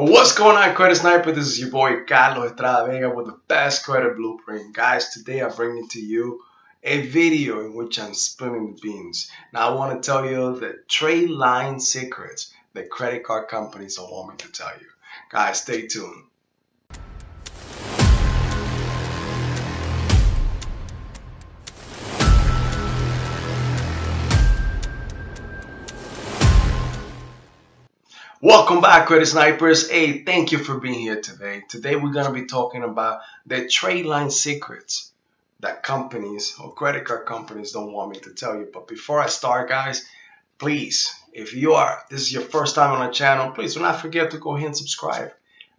What's going on, Credit Sniper? This is your boy Carlos Estrada Vega with the best credit blueprint. Guys, today I'm bringing to you a video in which I'm spilling the beans. Now, I want to tell you the trade line secrets that credit card companies don't want me to tell you. Guys, stay tuned. Welcome back, Credit Snipers. Hey, thank you for being here today. Today, we're going to be talking about the trade line secrets that companies or credit card companies don't want me to tell you. But before I start, guys, please, if you are, this is your first time on the channel, please do not forget to go ahead and subscribe,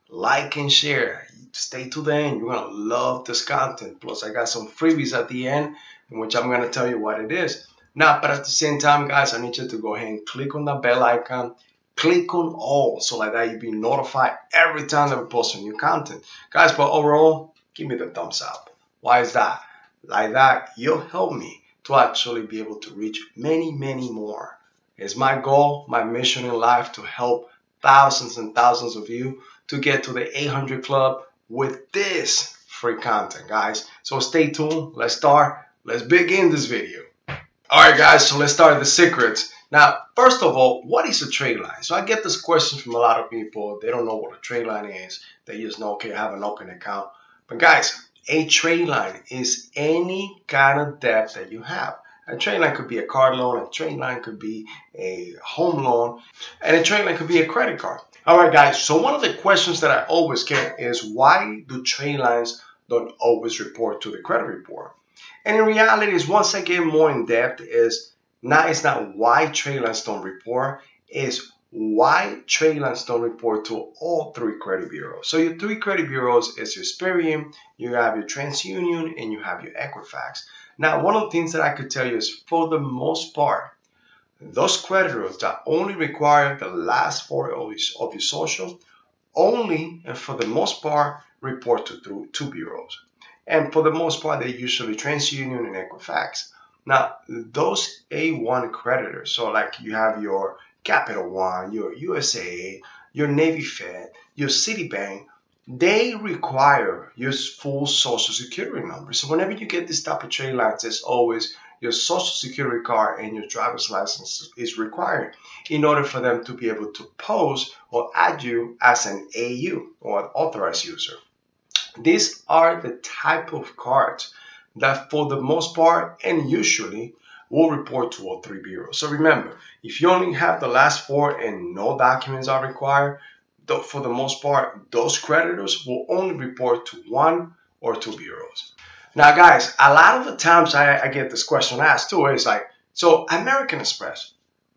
like, and share. Stay to the end. You're going to love this content. Plus, I got some freebies at the end in which I'm going to tell you what it is. Now, but at the same time, guys, I need you to go ahead and click on the bell icon click on all so like that you'll be notified every time that we post a new content. Guys but overall give me the thumbs up. Why is that? Like that you'll help me to actually be able to reach many many more. It's my goal my mission in life to help thousands and thousands of you to get to the 800 club with this free content guys. So stay tuned. Let's start. Let's begin this video. All right guys so let's start the secrets now, first of all, what is a trade line? So I get this question from a lot of people. They don't know what a trade line is. They just know, okay, I have an open account. But guys, a trade line is any kind of debt that you have. A trade line could be a car loan, a trade line could be a home loan, and a trade line could be a credit card. All right, guys, so one of the questions that I always get is why do trade lines don't always report to the credit report? And in reality, is once I get more in depth, is now it's not why trade lines don't report, it's why trade lines don't report to all three credit bureaus. So your three credit bureaus is your Experian, you have your TransUnion, and you have your Equifax. Now, one of the things that I could tell you is for the most part, those creditors that only require the last four of your, of your social only and for the most part report to through two bureaus. And for the most part, they usually TransUnion and Equifax. Now, those A1 creditors, so like you have your Capital One, your USAA, your Navy Fed, your Citibank, they require your full social security number. So whenever you get this type of trade lines, it's always your social security card and your driver's license is required in order for them to be able to post or add you as an AU or an authorized user. These are the type of cards that for the most part and usually will report to all three bureaus. So remember, if you only have the last four and no documents are required, for the most part, those creditors will only report to one or two bureaus. Now, guys, a lot of the times I, I get this question asked too. It's like, so American Express,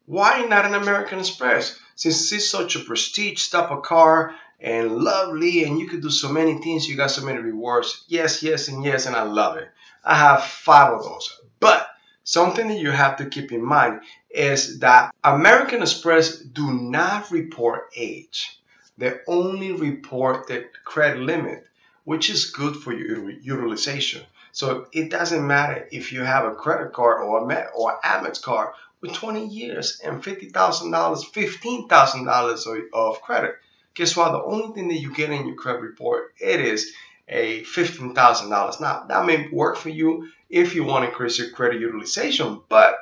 why not an American Express? Since it's such a prestige type of car and lovely and you could do so many things, you got so many rewards. Yes, yes, and yes, and I love it. I have five of those. But something that you have to keep in mind is that American Express do not report age. They only report the credit limit, which is good for your utilization. So it doesn't matter if you have a credit card or a Met or Amex card with 20 years and $50,000, $15,000 of credit. Guess what? The only thing that you get in your credit report, it is a $15,000. Now, that may work for you if you want to increase your credit utilization, but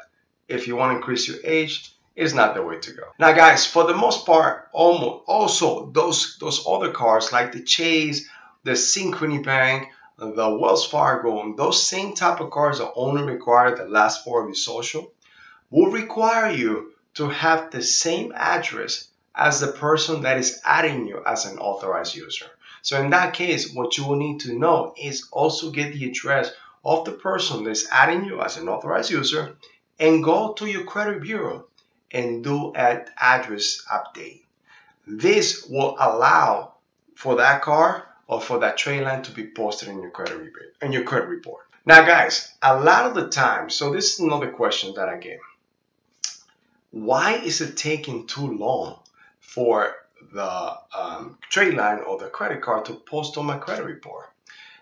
if you want to increase your age, it's not the way to go. Now, guys, for the most part, almost also those those other cards like the Chase, the Synchrony Bank, the Wells Fargo, those same type of cards that only require the last four of your social, will require you to have the same address as the person that is adding you as an authorized user. So in that case, what you will need to know is also get the address of the person that's adding you as an authorized user and go to your credit bureau and do an address update. This will allow for that car or for that trade line to be posted in your credit report. In your credit report. Now, guys, a lot of the time, so this is another question that I get. Why is it taking too long for the um, trade line or the credit card to post on my credit report.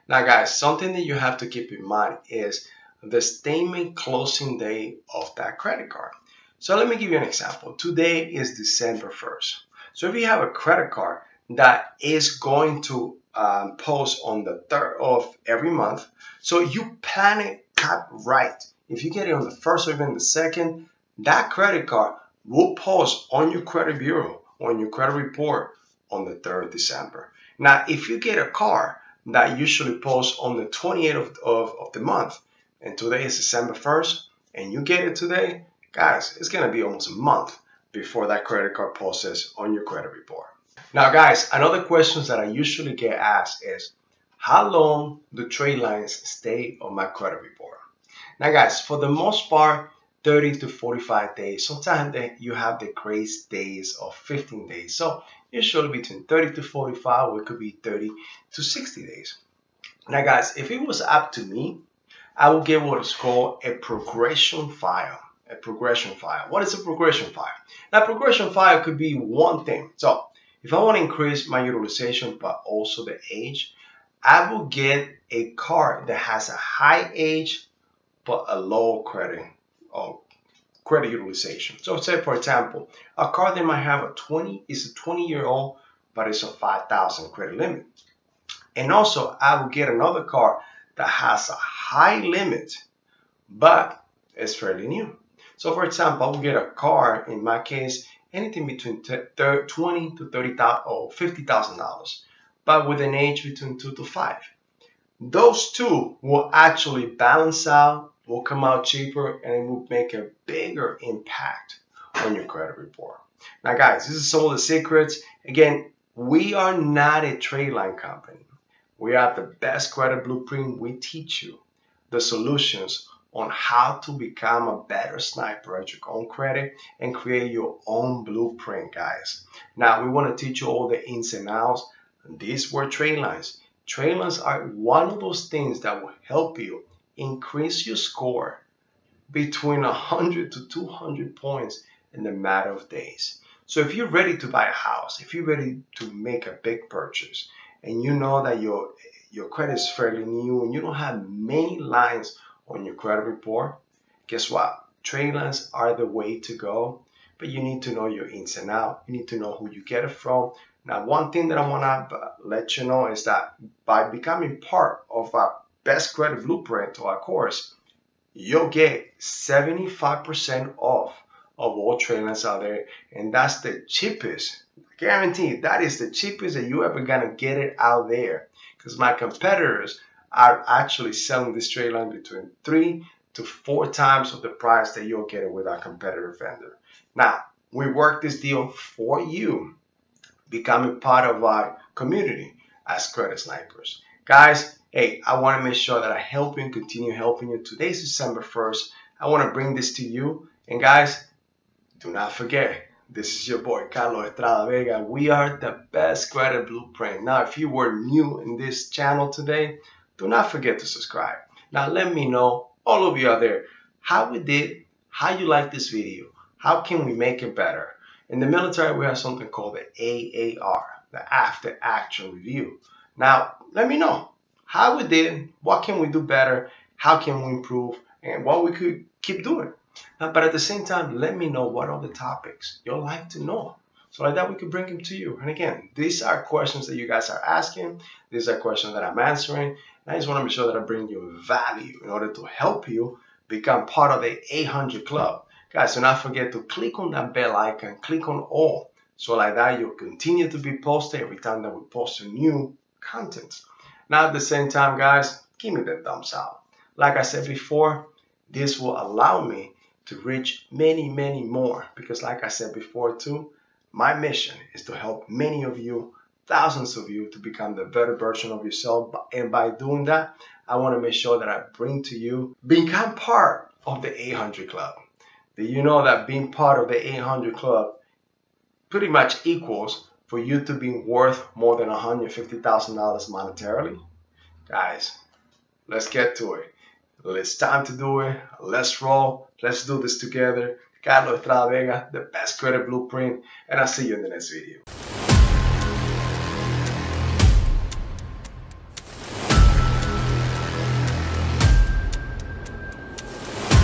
Now, guys, something that you have to keep in mind is the statement closing date of that credit card. So let me give you an example. Today is December 1st. So if you have a credit card that is going to um, post on the third of every month. So you plan it right. If you get it on the first or even the second, that credit card will post on your credit bureau, on your credit report on the 3rd of December. Now, if you get a car that usually posts on the 28th of, of, of the month, and today is December 1st, and you get it today, guys, it's to be almost a month before that credit card posts on your credit report. Now, guys, another questions that I usually get asked is, how long do trade lines stay on my credit report? Now, guys, for the most part, 30 to 45 days. Sometimes you have the grace days of 15 days. So usually between 30 to 45, or it could be 30 to 60 days. Now, guys, if it was up to me, I would get what is called a progression file. A progression file. What is a progression file? Now, progression file could be one thing. So, if I want to increase my utilization but also the age, I will get a card that has a high age but a low credit or credit utilization. So say for example, a car that might have a 20 is a 20 year old, but it's a 5,000 credit limit. And also I will get another car that has a high limit, but it's fairly new. So for example, I will get a car, in my case, anything between 20 to 30,000 or $50,000, but with an age between two to five. Those two will actually balance out will come out cheaper and it will make a bigger impact on your credit report. Now, guys, this is some of the secrets. Again, we are not a trade line company. We are the best credit blueprint. We teach you the solutions on how to become a better sniper at your own credit and create your own blueprint, guys. Now, we want to teach you all the ins and outs. These were trade lines. Trade lines are one of those things that will help you increase your score between 100 to 200 points in a matter of days. So if you're ready to buy a house, if you're ready to make a big purchase, and you know that your your credit is fairly new and you don't have many lines on your credit report, guess what? Trade lines are the way to go, but you need to know your ins and outs. You need to know who you get it from. Now, one thing that I want to uh, let you know is that by becoming part of a Best Credit Blueprint to our course, you'll get 75% off of all trailers out there. And that's the cheapest. Guaranteed, that is the cheapest that you ever gonna get it out there. Because my competitors are actually selling this trailer between three to four times of the price that you'll get it with our competitor vendor. Now, we work this deal for you, becoming part of our community as credit snipers. Guys, hey, I want to make sure that I help you and continue helping you. Today's December 1st. I want to bring this to you. And guys, do not forget, this is your boy Carlos Estrada Vega. We are the best credit blueprint. Now, if you were new in this channel today, do not forget to subscribe. Now, let me know, all of you out there, how we did, how you like this video, how can we make it better. In the military, we have something called the AAR, the After Action Review. Now, let me know how we did, what can we do better, how can we improve, and what we could keep doing. But at the same time, let me know what are the topics you'd like to know. So like that, we could bring them to you. And again, these are questions that you guys are asking. These are questions that I'm answering. And I just want to make sure that I bring you value in order to help you become part of the 800 Club. Guys, do not forget to click on that bell icon, click on all. So like that, you'll continue to be posted every time that we post a new content. Now at the same time, guys, give me the thumbs up. Like I said before, this will allow me to reach many, many more because like I said before too, my mission is to help many of you, thousands of you to become the better version of yourself. And by doing that, I want to make sure that I bring to you, become part of the 800 Club. Do you know that being part of the 800 Club pretty much equals for you to be worth more than $150,000 monetarily? Guys, let's get to it. It's time to do it. Let's roll. Let's do this together. Carlos Estrada Vega, the best credit blueprint, and I'll see you in the next video.